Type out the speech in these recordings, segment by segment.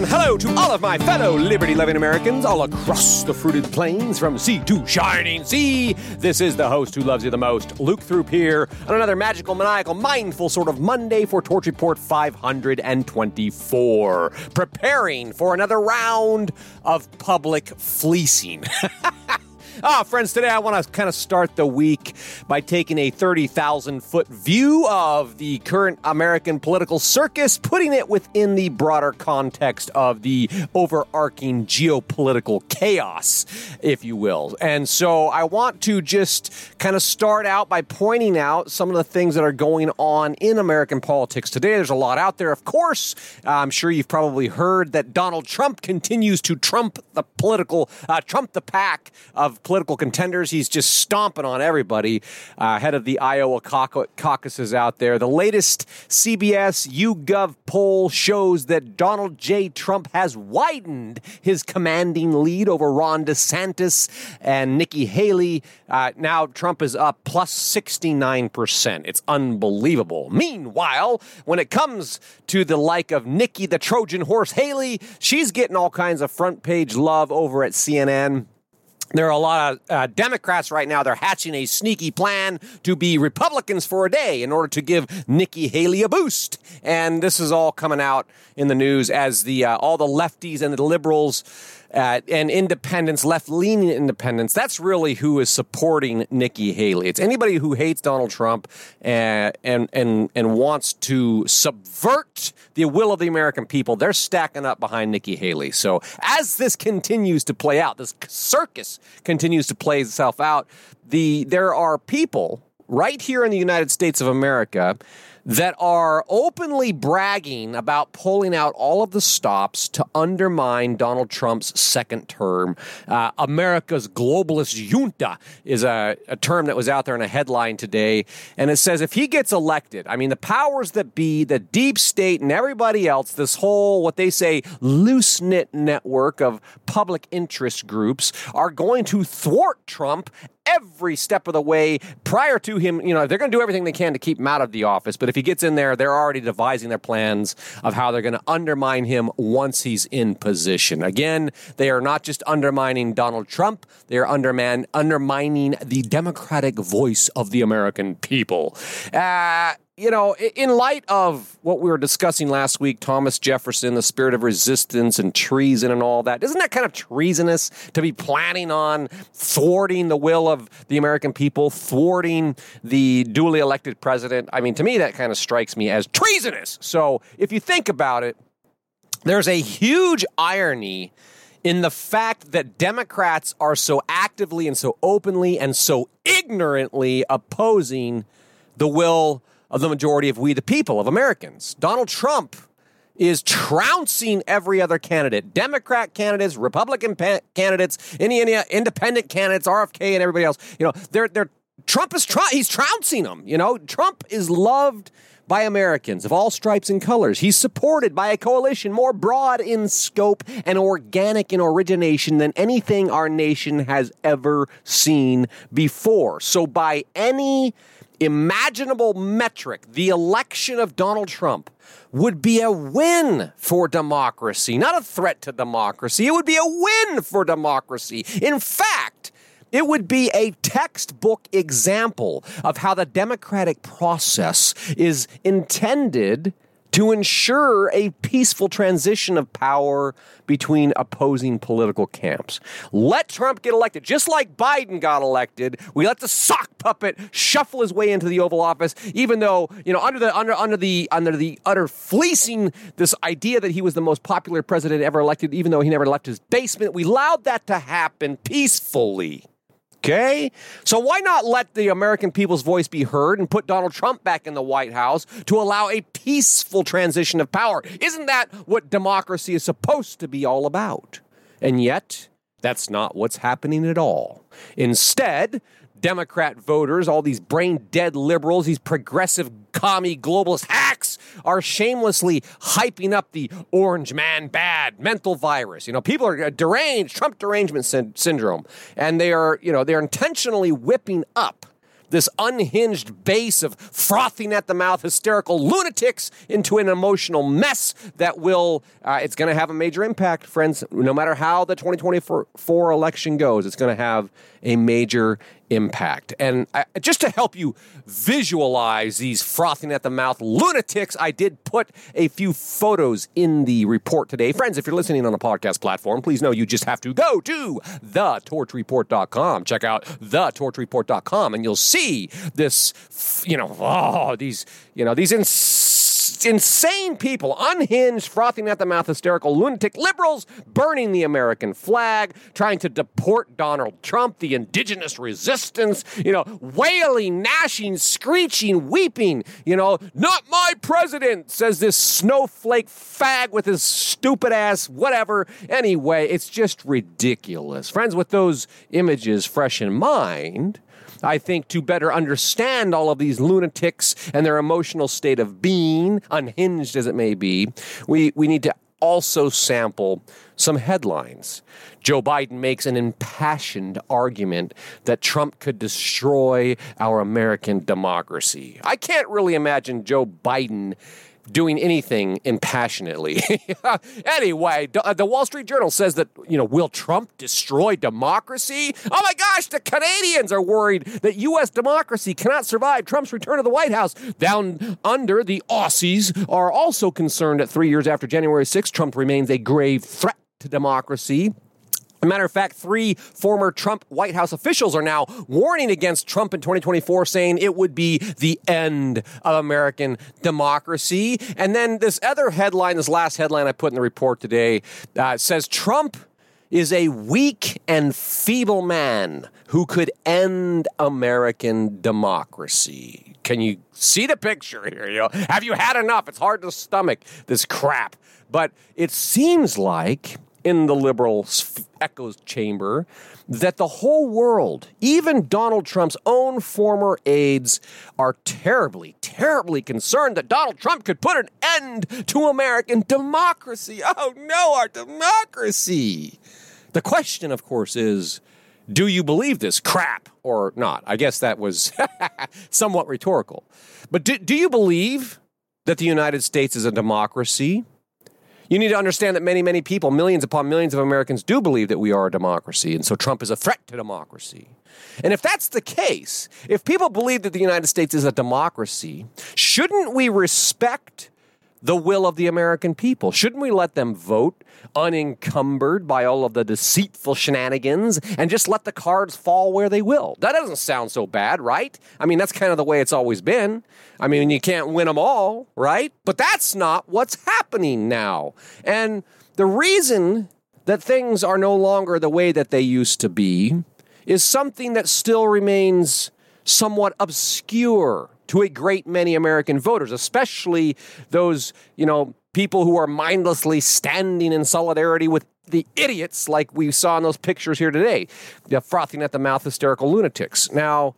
And hello to all of my fellow liberty loving Americans all across the fruited plains from sea to shining sea. This is the host who loves you the most, Luke Throop here, on another magical, maniacal, mindful sort of Monday for Torch Report 524. Preparing for another round of public fleecing. Ah, friends, today I want to kind of start the week by taking a 30,000 foot view of the current American political circus, putting it within the broader context of the overarching geopolitical chaos, if you will. And so I want to just kind of start out by pointing out some of the things that are going on in American politics today. There's a lot out there, of course. I'm sure you've probably heard that Donald Trump continues to trump the political, uh, trump the pack of political contenders. He's just stomping on everybody uh, ahead of the Iowa caucuses out there. The latest CBS YouGov poll shows that Donald J. Trump has widened his commanding lead over Ron DeSantis and Nikki Haley. Uh, now Trump is up plus 69%. It's unbelievable. Meanwhile, when it comes to the like of Nikki the Trojan horse Haley, she's getting all kinds of front page love over at CNN. There are a lot of uh, Democrats right now. They're hatching a sneaky plan to be Republicans for a day in order to give Nikki Haley a boost. And this is all coming out in the news as the uh, all the lefties and the liberals uh, and independents, left leaning independents, that's really who is supporting Nikki Haley. It's anybody who hates Donald Trump and, and, and, and wants to subvert the will of the American people. They're stacking up behind Nikki Haley. So as this continues to play out, this circus continues to play itself out, the, there are people right here in the United States of America that are openly bragging about pulling out all of the stops to undermine Donald Trump's second term. Uh, America's globalist junta is a, a term that was out there in a headline today. And it says if he gets elected, I mean, the powers that be, the deep state, and everybody else, this whole, what they say, loose knit network of public interest groups are going to thwart Trump every step of the way prior to him. You know, they're going to do everything they can to keep him out of the office. But if he gets in there, they're already devising their plans of how they're going to undermine him once he's in position. Again, they are not just undermining Donald Trump, they are underman, undermining the democratic voice of the American people. Uh, you know, in light of what we were discussing last week, Thomas Jefferson, the spirit of resistance and treason and all that, isn't that kind of treasonous to be planning on thwarting the will of the American people, thwarting the duly elected president? I mean, to me, that kind of strikes me as treasonous. So if you think about it, there's a huge irony in the fact that Democrats are so actively and so openly and so ignorantly opposing the will of the majority of we the people, of Americans. Donald Trump is trouncing every other candidate Democrat candidates, Republican pa- candidates, any, any independent candidates, RFK, and everybody else. You know, they're, they're, Trump is tr- he's trouncing them. You know, Trump is loved by Americans of all stripes and colors. He's supported by a coalition more broad in scope and organic in origination than anything our nation has ever seen before. So, by any imaginable metric, the election of Donald Trump would be a win for democracy, not a threat to democracy. It would be a win for democracy. In fact, it would be a textbook example of how the democratic process is intended to ensure a peaceful transition of power between opposing political camps. Let Trump get elected, just like Biden got elected. We let the sock puppet shuffle his way into the Oval Office, even though you know under the under under the under the utter fleecing this idea that he was the most popular president ever elected, even though he never left his basement. We allowed that to happen peacefully. Okay? So why not let the American people's voice be heard and put Donald Trump back in the White House to allow a peaceful transition of power? Isn't that what democracy is supposed to be all about? And yet, that's not what's happening at all. Instead, Democrat voters, all these brain dead liberals, these progressive commie globalist hacks are shamelessly hyping up the orange man bad mental virus. You know, people are deranged, Trump derangement sy- syndrome, and they are, you know, they're intentionally whipping up this unhinged base of frothing at the mouth, hysterical lunatics into an emotional mess that will, uh, it's going to have a major impact, friends. No matter how the 2024 election goes, it's going to have a major impact. And I, just to help you visualize these frothing at the mouth lunatics, I did put a few photos in the report today. Friends, if you're listening on a podcast platform, please know you just have to go to thetorchreport.com. Check out thetorchreport.com and you'll see this, you know, oh, these, you know, these insane insane people, unhinged, frothing at the mouth, hysterical lunatic liberals burning the American flag, trying to deport Donald Trump, the indigenous resistance, you know, wailing, gnashing, screeching, weeping, you know, not my president, says this snowflake fag with his stupid ass, whatever. Anyway, it's just ridiculous. Friends, with those images fresh in mind, I think, to better understand all of these lunatics and their emotional state of being, unhinged as it may be, we, we need to also sample some headlines. Joe Biden makes an impassioned argument that Trump could destroy our American democracy. I can't really imagine Joe Biden doing anything impassionately. anyway, uh, the Wall Street Journal says that, you know, will Trump destroy democracy? Oh my gosh, the Canadians are worried that U.S. democracy cannot survive Trump's return to the White House. Down under, the Aussies are also concerned that three years after January 6th, Trump remains a grave threat to democracy. A matter of fact, three former Trump White House officials are now warning against Trump in 2024, saying it would be the end of American democracy. And then this other headline, this last headline I put in the report today, uh, says Trump is a weak and feeble man who could end American democracy. Can you see the picture here? You know, have you had enough? It's hard to stomach this crap. But it seems like in the liberal echo chamber that the whole world, even Donald Trump's own former aides, are terribly, terribly concerned that Donald Trump could put an end to American democracy. Oh no, our democracy. The question, of course, is do you believe this crap or not? I guess that was somewhat rhetorical. But do, do you believe that the United States is a democracy? You need to understand that many, many people, millions upon millions of Americans, do believe that we are a democracy, and so Trump is a threat to democracy. And if that's the case, if people believe that the United States is a democracy, shouldn't we respect the will of the American people? Shouldn't we let them vote unencumbered by all of the deceitful shenanigans and just let the cards fall where they will? That doesn't sound so bad, right? I mean, that's kind of the way it's always been. I mean, you can't win them all, right? But that's not what's happening now. And the reason that things are no longer the way that they used to be is something that still remains somewhat obscure to a great many American voters, especially those, you know, people who are mindlessly standing in solidarity with the idiots like we saw in those pictures here today, the frothing at the mouth hysterical lunatics. Now,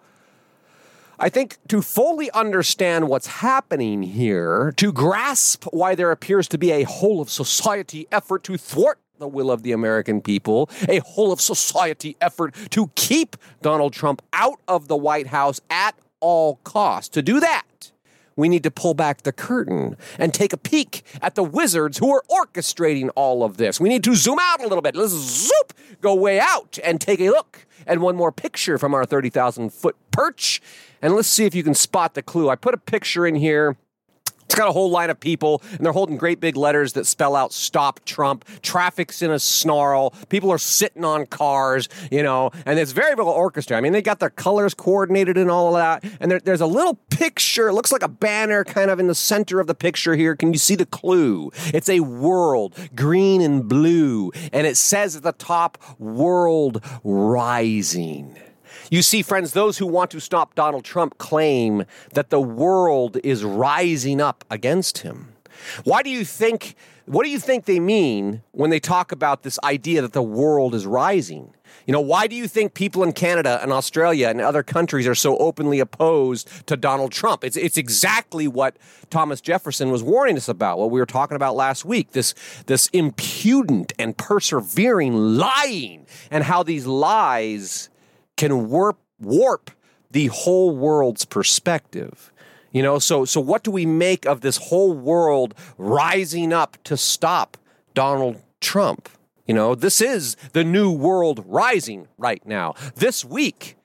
I think to fully understand what's happening here, to grasp why there appears to be a whole of society effort to thwart the will of the American people, a whole of society effort to keep Donald Trump out of the White House at all costs. To do that, we need to pull back the curtain and take a peek at the wizards who are orchestrating all of this. We need to zoom out a little bit. Let's zoop, go way out and take a look at one more picture from our 30,000 foot perch. And let's see if you can spot the clue. I put a picture in here it's got a whole line of people, and they're holding great big letters that spell out "Stop Trump." Traffic's in a snarl. People are sitting on cars, you know, and it's very well orchestrated. I mean, they got their colors coordinated and all of that. And there, there's a little picture. It looks like a banner, kind of in the center of the picture here. Can you see the clue? It's a world, green and blue, and it says at the top, "World Rising." You see, friends, those who want to stop Donald Trump claim that the world is rising up against him. Why do you think, what do you think they mean when they talk about this idea that the world is rising? You know, why do you think people in Canada and Australia and other countries are so openly opposed to Donald Trump? It's, it's exactly what Thomas Jefferson was warning us about, what we were talking about last week this, this impudent and persevering lying, and how these lies can warp warp the whole world's perspective. You know, so so what do we make of this whole world rising up to stop Donald Trump? You know, this is the new world rising right now. This week,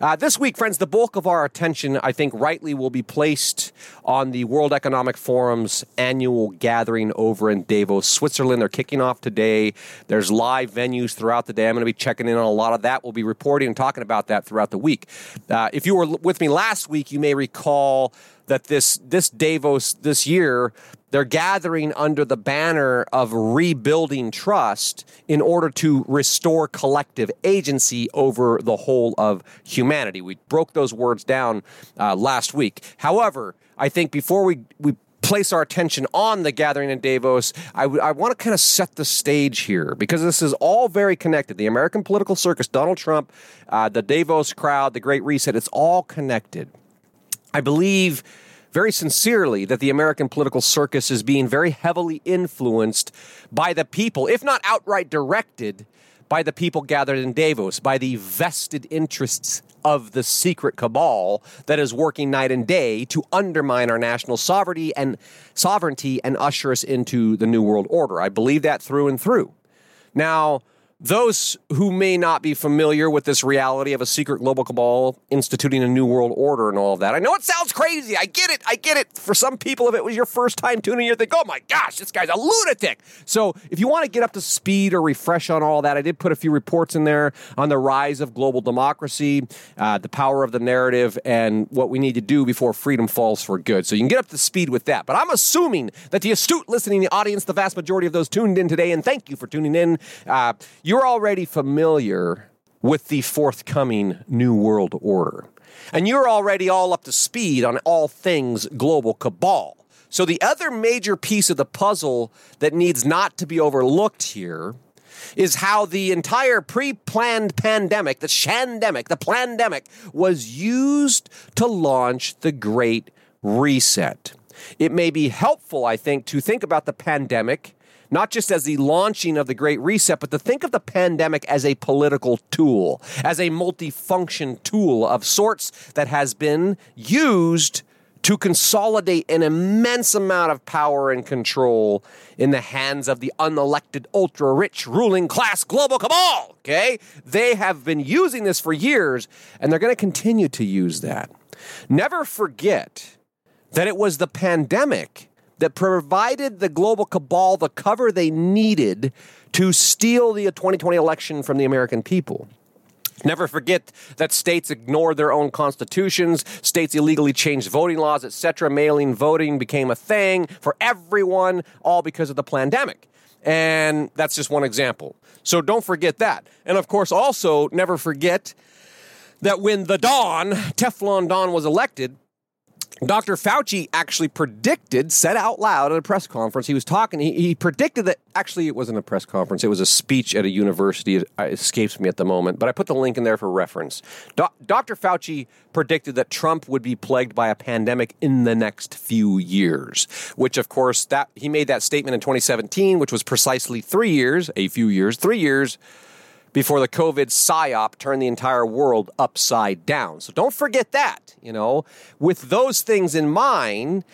uh, this week, friends, the bulk of our attention, I think, rightly will be placed on the World Economic Forum's annual gathering over in Davos, Switzerland. They're kicking off today. There's live venues throughout the day. I'm going to be checking in on a lot of that. We'll be reporting and talking about that throughout the week. Uh, if you were with me last week, you may recall that this this Davos this year they're gathering under the banner of rebuilding trust in order to restore collective agency over the whole of humanity. We broke those words down uh, last week. However, I think before we, we place our attention on the gathering in Davos, I, w- I want to kind of set the stage here because this is all very connected. The American political circus, Donald Trump, uh, the Davos crowd, the Great Reset, it's all connected. I believe very sincerely that the American political circus is being very heavily influenced by the people, if not outright directed by the people gathered in Davos, by the vested interests of the secret cabal that is working night and day to undermine our national sovereignty and sovereignty and usher us into the new world order. I believe that through and through. Now, those who may not be familiar with this reality of a secret global cabal instituting a new world order and all of that, I know it sounds crazy. I get it. I get it. For some people, if it was your first time tuning in, you think, oh my gosh, this guy's a lunatic. So if you want to get up to speed or refresh on all that, I did put a few reports in there on the rise of global democracy, uh, the power of the narrative, and what we need to do before freedom falls for good. So you can get up to speed with that. But I'm assuming that the astute listening audience, the vast majority of those tuned in today, and thank you for tuning in. Uh, you're already familiar with the forthcoming New World Order. And you're already all up to speed on all things global cabal. So, the other major piece of the puzzle that needs not to be overlooked here is how the entire pre planned pandemic, the shandemic, the plandemic, was used to launch the Great Reset. It may be helpful, I think, to think about the pandemic not just as the launching of the Great Reset, but to think of the pandemic as a political tool, as a multifunction tool of sorts that has been used to consolidate an immense amount of power and control in the hands of the unelected, ultra rich ruling class global cabal. Okay? They have been using this for years, and they're going to continue to use that. Never forget that it was the pandemic that provided the global cabal the cover they needed to steal the 2020 election from the American people. Never forget that states ignored their own constitutions, states illegally changed voting laws, etc. Mailing voting became a thing for everyone, all because of the pandemic. And that's just one example. So don't forget that. And of course, also never forget that when the Don, Teflon Don, was elected, Dr. Fauci actually predicted, said out loud at a press conference, he was talking, he, he, predicted that actually it wasn't a press conference, it was a speech at a university. It uh, escapes me at the moment, but I put the link in there for reference. Do, Dr. Fauci predicted that Trump would be plagued by a pandemic in the next few years, which of course that he made that statement in 2017, which was precisely three years, a few years, three years before the COVID psyop turned the entire world upside down. So don't forget that, you know. With those things in mind,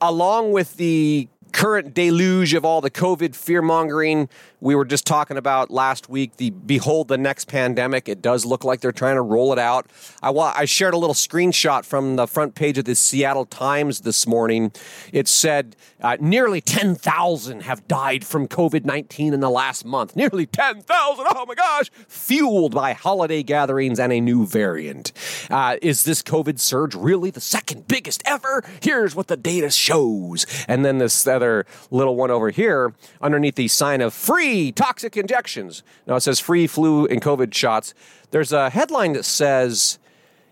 along with the current deluge of all the COVID fear mongering we were just talking about last week. The behold the next pandemic. It does look like they're trying to roll it out. I, I shared a little screenshot from the front page of the Seattle Times this morning. It said uh, nearly 10,000 have died from COVID 19 in the last month. Nearly 10,000. Oh my gosh. Fueled by holiday gatherings and a new variant. Uh, is this COVID surge really the second biggest ever? Here's what the data shows. And then this other little one over here underneath the sign of free toxic injections. Now it says free flu and COVID shots. There's a headline that says,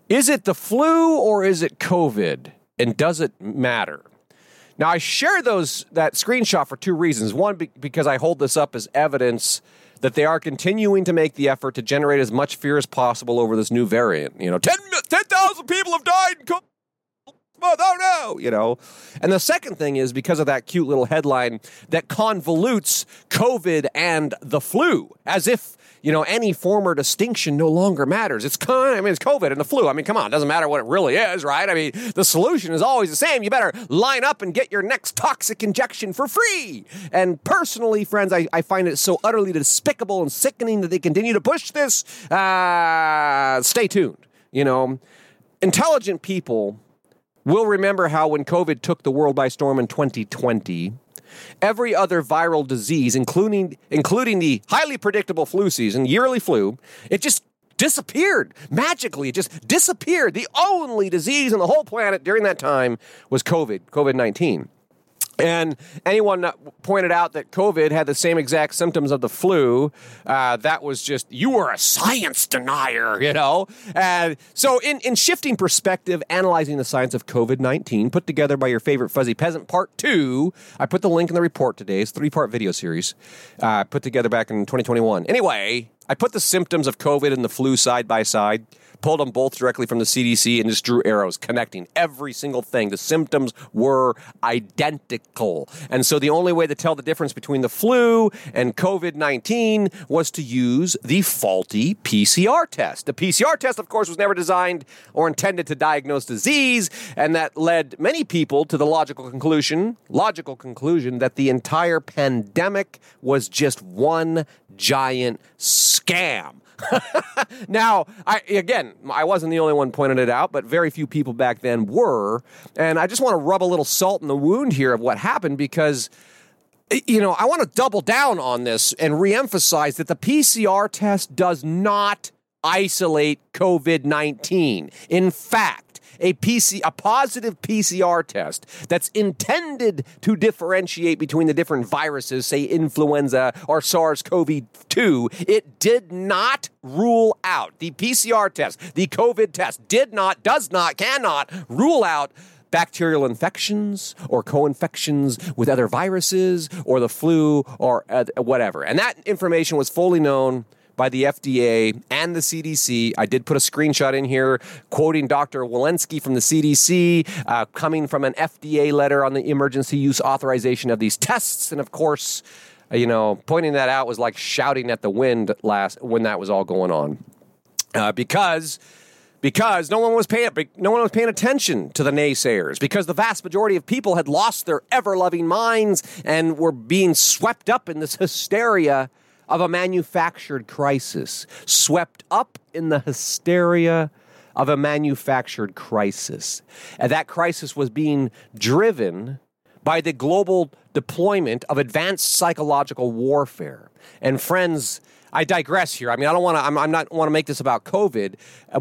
Is it the flu or is it COVID? And does it matter? Now I share those that screenshot for two reasons. One, because I hold this up as evidence that they are continuing to make the effort to generate as much fear as possible over this new variant. You know, 10,000 10, people have died month. Oh no, you know. And the second thing is because of that cute little headline that convolutes COVID and the flu, as if you know, any former distinction no longer matters. It's I mean, it's COVID and the flu. I mean, come on, it doesn't matter what it really is, right? I mean, the solution is always the same. You better line up and get your next toxic injection for free. And personally, friends, I, I find it so utterly despicable and sickening that they continue to push this. Uh, stay tuned. You know, intelligent people will remember how when COVID took the world by storm in 2020, every other viral disease, including including the highly predictable flu season, yearly flu, it just disappeared magically. It just disappeared. The only disease on the whole planet during that time was COVID, COVID 19. And anyone pointed out that COVID had the same exact symptoms of the flu. Uh, that was just, you were a science denier, you know? And so, in, in shifting perspective, analyzing the science of COVID 19, put together by your favorite fuzzy peasant, part two, I put the link in the report today. It's three part video series uh, put together back in 2021. Anyway, I put the symptoms of COVID and the flu side by side pulled them both directly from the CDC and just drew arrows connecting every single thing. The symptoms were identical. And so the only way to tell the difference between the flu and COVID 19 was to use the faulty PCR test. The PCR test, of course, was never designed or intended to diagnose disease, and that led many people to the logical conclusion, logical conclusion that the entire pandemic was just one giant scam. now, I again, I wasn't the only one pointing it out, but very few people back then were, and I just want to rub a little salt in the wound here of what happened because you know, I want to double down on this and reemphasize that the PCR test does not isolate COVID 19. In fact, a PC a positive PCR test that's intended to differentiate between the different viruses, say influenza or SARS-CoV-2, it did not rule out the PCR test, the COVID test did not, does not, cannot rule out bacterial infections or co-infections with other viruses or the flu or uh, whatever. And that information was fully known by the FDA and the CDC. I did put a screenshot in here quoting Dr. Walensky from the CDC, uh, coming from an FDA letter on the emergency use authorization of these tests. And of course, uh, you know, pointing that out was like shouting at the wind last when that was all going on. Uh, because because no one was paying no one was paying attention to the naysayers because the vast majority of people had lost their ever-loving minds and were being swept up in this hysteria of a manufactured crisis, swept up in the hysteria of a manufactured crisis. And that crisis was being driven by the global deployment of advanced psychological warfare. And friends, I digress here. I mean, I don't want to. I'm, I'm, not want to make this about COVID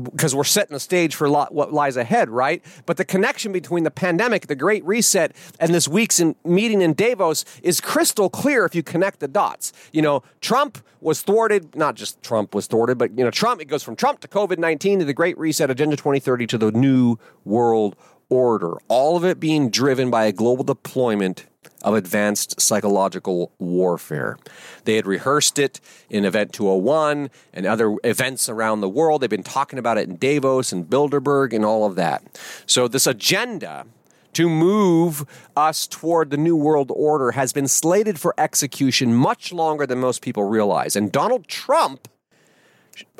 because uh, we're setting the stage for lo- what lies ahead, right? But the connection between the pandemic, the Great Reset, and this week's in, meeting in Davos is crystal clear if you connect the dots. You know, Trump was thwarted. Not just Trump was thwarted, but you know, Trump. It goes from Trump to COVID nineteen to the Great Reset, Agenda 2030 to the New World Order. All of it being driven by a global deployment of advanced psychological warfare. They had rehearsed it in Event 201 and other events around the world. They've been talking about it in Davos and Bilderberg and all of that. So, this agenda to move us toward the New World Order has been slated for execution much longer than most people realize. And Donald Trump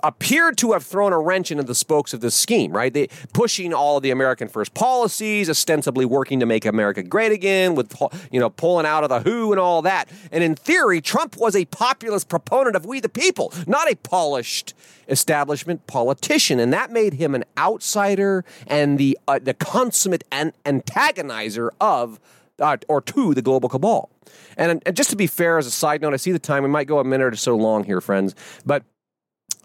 appeared to have thrown a wrench into the spokes of this scheme, right? They pushing all of the American first policies, ostensibly working to make America great again, with you know pulling out of the WHO and all that. And in theory, Trump was a populist proponent of we the people, not a polished establishment politician, and that made him an outsider and the uh, the consummate an- antagonizer of uh, or to the global cabal. And, and just to be fair, as a side note, I see the time. We might go a minute or so long here, friends, but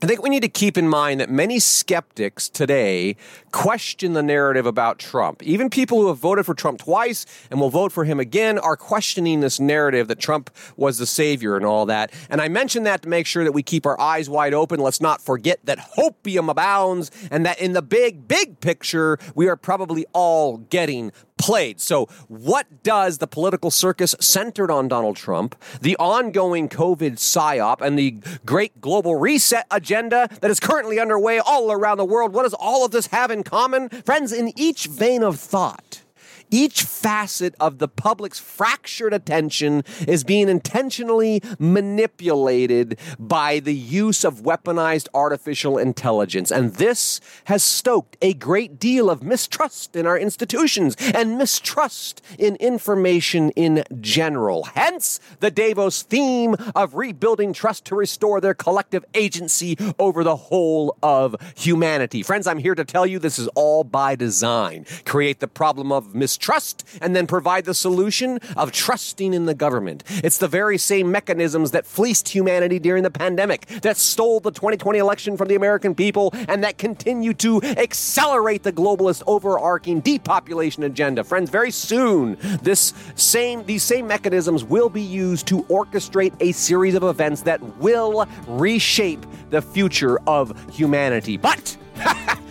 I think we need to keep in mind that many skeptics today question the narrative about Trump. Even people who have voted for Trump twice and will vote for him again are questioning this narrative that Trump was the savior and all that. And I mention that to make sure that we keep our eyes wide open. Let's not forget that hopium abounds and that in the big, big picture, we are probably all getting played. So, what does the political circus centered on Donald Trump, the ongoing COVID psyop, and the great global reset agenda? that is currently underway all around the world. What does all of this have in common? Friends, in each vein of thought, each facet of the public's fractured attention is being intentionally manipulated by the use of weaponized artificial intelligence. And this has stoked a great deal of mistrust in our institutions and mistrust in information in general. Hence the Davos theme of rebuilding trust to restore their collective agency over the whole of humanity. Friends, I'm here to tell you this is all by design. Create the problem of mistrust mistrust and then provide the solution of trusting in the government. It's the very same mechanisms that fleeced humanity during the pandemic, that stole the 2020 election from the American people, and that continue to accelerate the globalist overarching depopulation agenda. Friends, very soon, this same these same mechanisms will be used to orchestrate a series of events that will reshape the future of humanity. But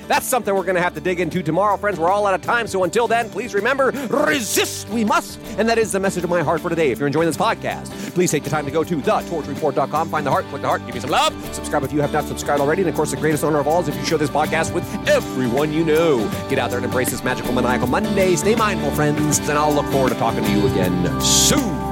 That's something we're going to have to dig into tomorrow, friends. We're all out of time. So until then, please remember resist we must. And that is the message of my heart for today. If you're enjoying this podcast, please take the time to go to thetorchreport.com, find the heart, click the heart, give me some love, subscribe if you have not subscribed already. And of course, the greatest honor of all is if you share this podcast with everyone you know. Get out there and embrace this magical, maniacal Monday. Stay mindful, friends. And I'll look forward to talking to you again soon.